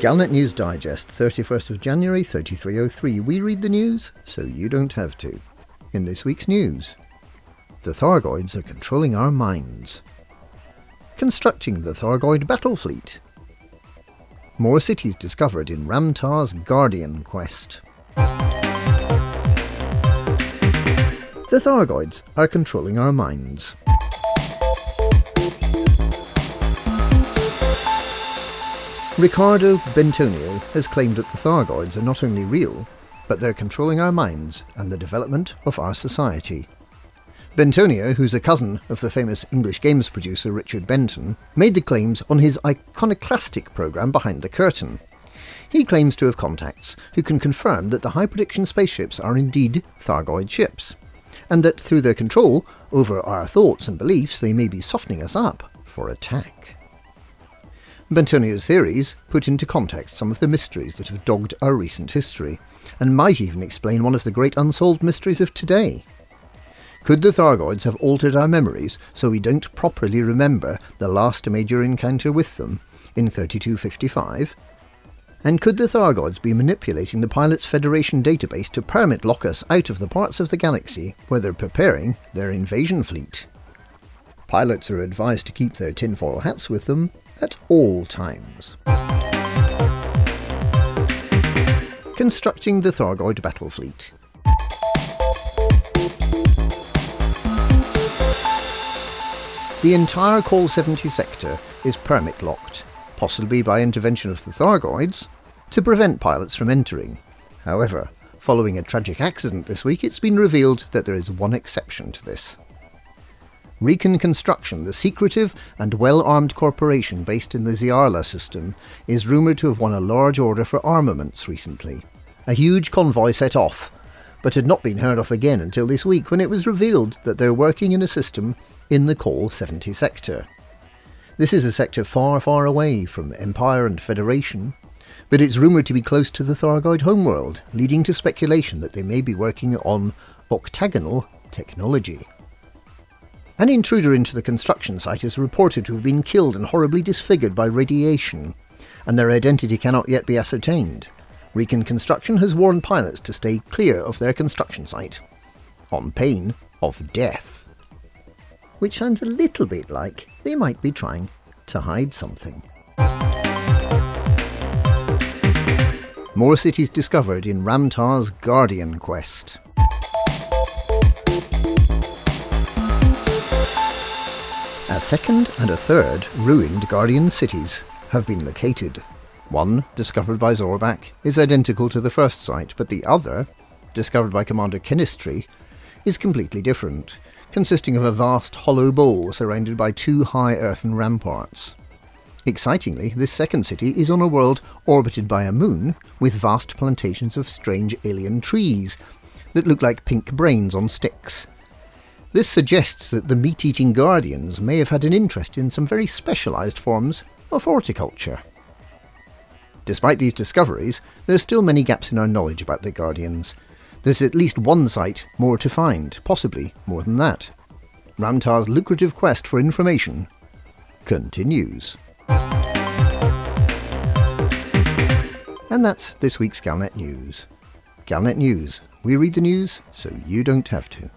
Galnet News Digest, 31st of January 3303. We read the news so you don't have to. In this week's news, the Thargoids are controlling our minds. Constructing the Thargoid battle fleet. More cities discovered in Ram Tah's Guardian quest. The Thargoids are controlling our minds. Ricardo Bentonio has claimed that the Thargoids are not only real, but they're controlling our minds and the development of our society. Bentonio, who's a cousin of the famous English games producer Richard Benton, made the claims on his iconoclastic programme Behind the Curtain. He claims to have contacts who can confirm that the high prediction spaceships are indeed Thargoid ships and that through their control over our thoughts and beliefs they may be softening us up for attack. Bentonio's theories put into context some of the mysteries that have dogged our recent history, and might even explain one of the great unsolved mysteries of today. Could the Thargoids have altered our memories so we don't properly remember the last major encounter with them in 3255 and could the Thargoids be manipulating the Pilots Federation database to permit lock us out of the parts of the galaxy where they're preparing their invasion fleet? Pilots are advised to keep their tinfoil hats with them at all times. Constructing the Thargoid battle fleet. The entire Col 70 sector is permit locked possibly by intervention of the Thargoids, to prevent pilots from entering. However, following a tragic accident this week, it's been revealed that there is one exception to this. Recon Construction, the secretive and well armed corporation based in the Ziarla system, is rumoured to have won a large order for armaments recently. A huge convoy set off, but had not been heard of again until this week when it was revealed that they're working in a system in the Col 70 sector. This is a sector far, far away from Empire and Federation, but it's rumoured to be close to the Thargoid homeworld, leading to speculation that they may be working on octagonal technology. An intruder into the construction site is reported to have been killed and horribly disfigured by radiation, and their identity cannot yet be ascertained. Recon Construction has warned pilots to stay clear of their construction site, on pain of death which sounds a little bit like they might be trying to hide something. More cities discovered in Ram Tah's Guardian quest. A second and a third ruined Guardian cities have been located. One, discovered by Zorbak, is identical to the first site, but the other, discovered by Commander Kenistry, is completely different consisting of a vast hollow bowl surrounded by two high earthen ramparts. Excitingly, this second city is on a world orbited by a moon with vast plantations of strange alien trees that look like pink brains on sticks. This suggests that the meat eating Guardians may have had an interest in some very specialised forms of horticulture. Despite these discoveries, there are still many gaps in our knowledge about the Guardians, there's at least one site more to find, possibly more than that. Ram Tah's lucrative quest for information continues. And that's this week's Galnet News. Galnet News. We read the news so you don't have to.